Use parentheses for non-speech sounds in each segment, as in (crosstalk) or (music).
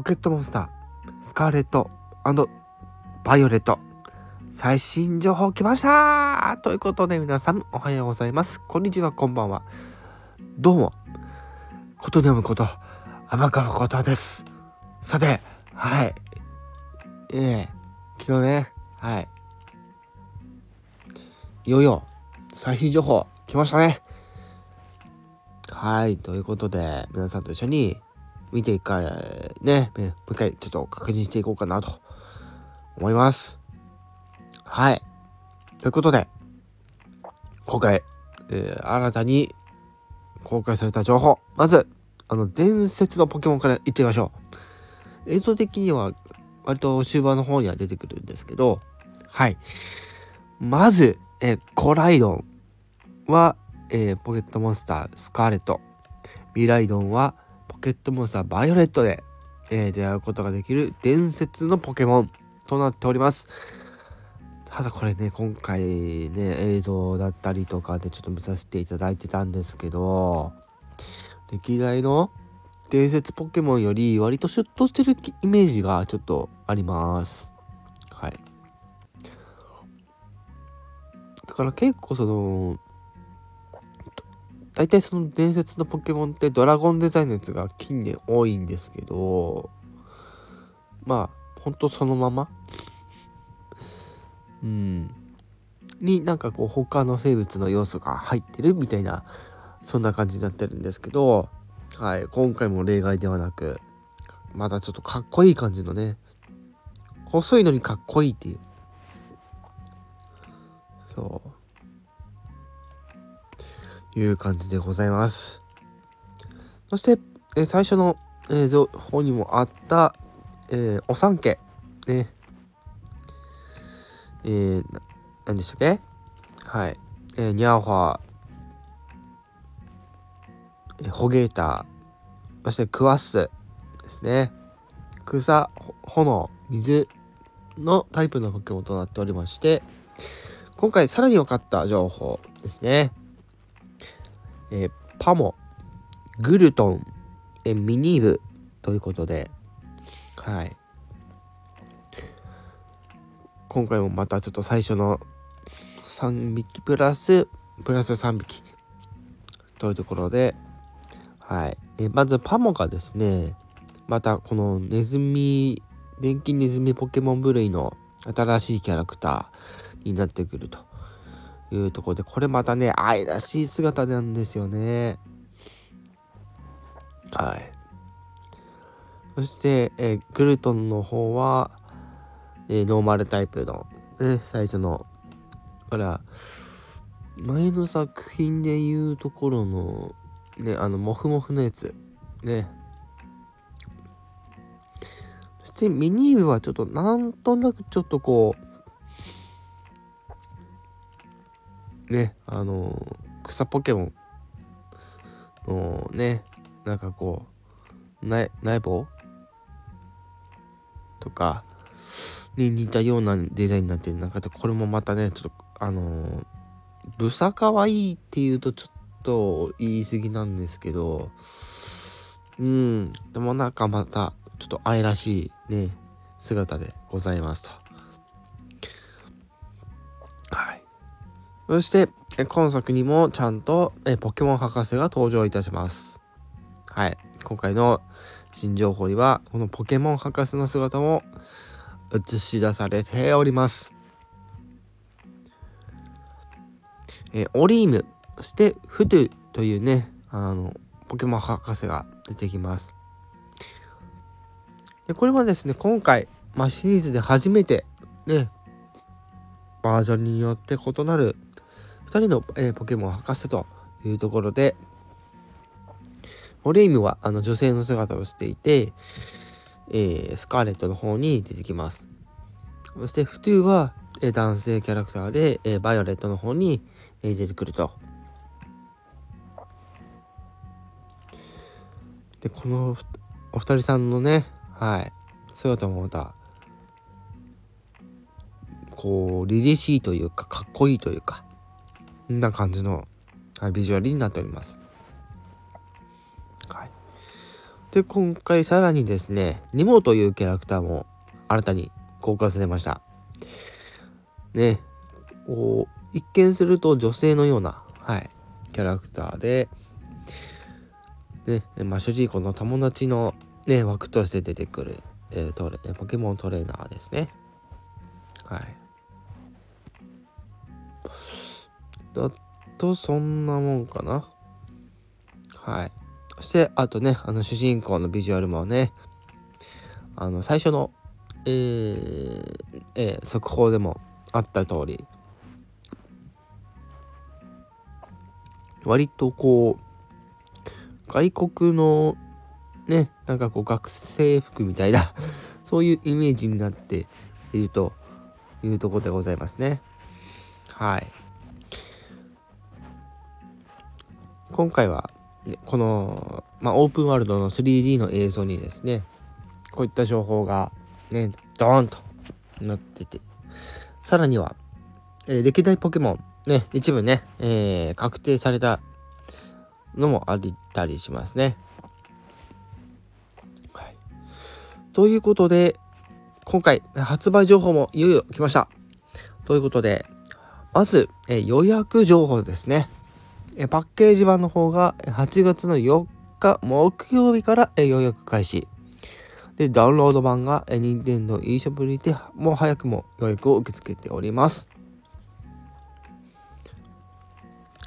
ポケットモンスター、スカーレットバイオレット、最新情報来ましたということで皆さんおはようございます。こんにちは、こんばんは。どうも、ことに読むこと、天川ことです。さて、はい。ええー、昨日ね、はい。いよいよ、最新情報来ましたね。はい。ということで、皆さんと一緒に見ていか、ね、もう一回ちょっと確認していこうかなと思います。はい。ということで、今回、えー、新たに公開された情報。まず、あの、伝説のポケモンからいってみましょう。映像的には、割と終盤の方には出てくるんですけど、はい。まず、えー、コライドンは、えー、ポケットモンスタースカーレット。ミライドンはケットモンスターバイオレットで、えー、出会うことができる伝説のポケモンとなっております。ただこれね、今回ね、映像だったりとかでちょっと見させていただいてたんですけど、歴代の伝説ポケモンより割とシュッとしてるイメージがちょっとあります。はい。だから結構その、大体その伝説のポケモンってドラゴンデザインのやつが近年多いんですけど、まあ、ほんとそのまま。うん、になんかこう他の生物の要素が入ってるみたいなそんな感じになってるんですけど、はい、今回も例外ではなくまたちょっとかっこいい感じのね細いのにかっこいいっていう。そう。いう感じでございますそして、え最初の映像方にもあった、えー、お三家ねえー、何でしたっけ？はい。えー、ニャオハえー、ホゲーター、そしてクワッスですね。草、炎、水のタイプのポケモンとなっておりまして、今回さらに分かった情報ですね。えー、パモ、グルトン、えミニーブということで、はい。今回もまたちょっと最初の3匹プラスプラス3匹というところではいえまずパモがですねまたこのネズミ電気ネズミポケモン部類の新しいキャラクターになってくるというところでこれまたね愛らしい姿なんですよね。はい。そして、えグルトンの方はえー、ノーマルタイプの、ね、最初の、ほら、前の作品で言うところの、ね、あの、モフモフのやつ、ね。そしてミニーブはちょっと、なんとなくちょっとこう、ね、あの草ポケモンのね、なんかこう、内棒とか、に似たようなデザインになってなんかこれもまたねちょっとあの、ブサかわいいっていうとちょっと言い過ぎなんですけどうんでもなんかまたちょっと愛らしいね姿でございますと。そして今作にもちゃんとえポケモン博士が登場いたしますはい今回の新情報にはこのポケモン博士の姿も映し出されております。えー、オリーム、そしてフトゥというね、あの、ポケモン博士が出てきます。でこれはですね、今回、まあ、シリーズで初めて、ね、バージョンによって異なる2人の、えー、ポケモン博士というところで、オリームはあの女性の姿をしていて、えー、スカーレットの方に出てきます。そしてフトゥーは、えー、男性キャラクターで、えー、バイオレットの方に、え出てくると。で、このお二人さんのね、はい、姿もまた、こう、凛々しいというか、かっこいいというか、な感じの、はい、ビジュアルになっております。はい。で、今回さらにですね、ニモというキャラクターも新たに公開されました。ね、こう、一見すると女性のような、はい、キャラクターで、ね、まあ、主人公の友達のね、枠として出てくる、えー、トレポケモントレーナーですね。はい。だと、そんなもんかな。はい。そして、あとね、あの、主人公のビジュアルもね、あの、最初の、えー、えー、速報でもあった通り、割とこう、外国のね、なんかこう学生服みたいな (laughs) そういうイメージになっているというところでございますね。はい。今回は、ね、この、まあ、オープンワールドの 3D の映像にですね、こういった情報がね、ドーンとなってて、さらには、えー、歴代ポケモン、ね、一部ね、えー、確定されたのもあったりしますね。はい、ということで、今回発売情報もいよいよ来ました。ということで、まず、え予約情報ですね。えパッケージ版の方が8月の4日木曜日からえ予約開始。で、ダウンロード版がえ Nintendo eShop にてもう早くも予約を受け付けております。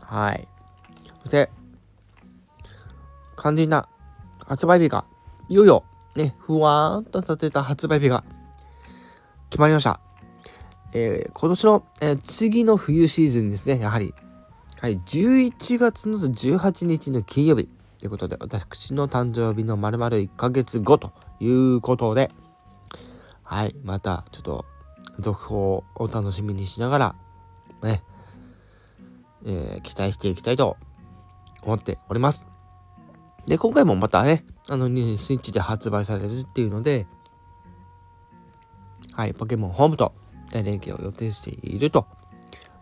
はい。そして、肝心な発売日が、いよいよ、ね、ふわーんと立てた発売日が決まりました。えー、今年の、えー、次の冬シーズンですね、やはり。はい、11月の18日の金曜日。ということで、私の誕生日の丸々1ヶ月後ということで、はい、またちょっと続報をお楽しみにしながら、ね、えー、期待していきたいと思っております。で、今回もまたね、あの、ね、スイッチで発売されるっていうので、はい、ポケモンホームと連携を予定していると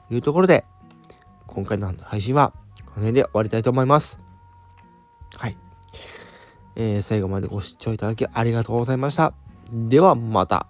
いうところで、今回の配信はこの辺で終わりたいと思います。はい。えー、最後までご視聴いただきありがとうございました。ではまた。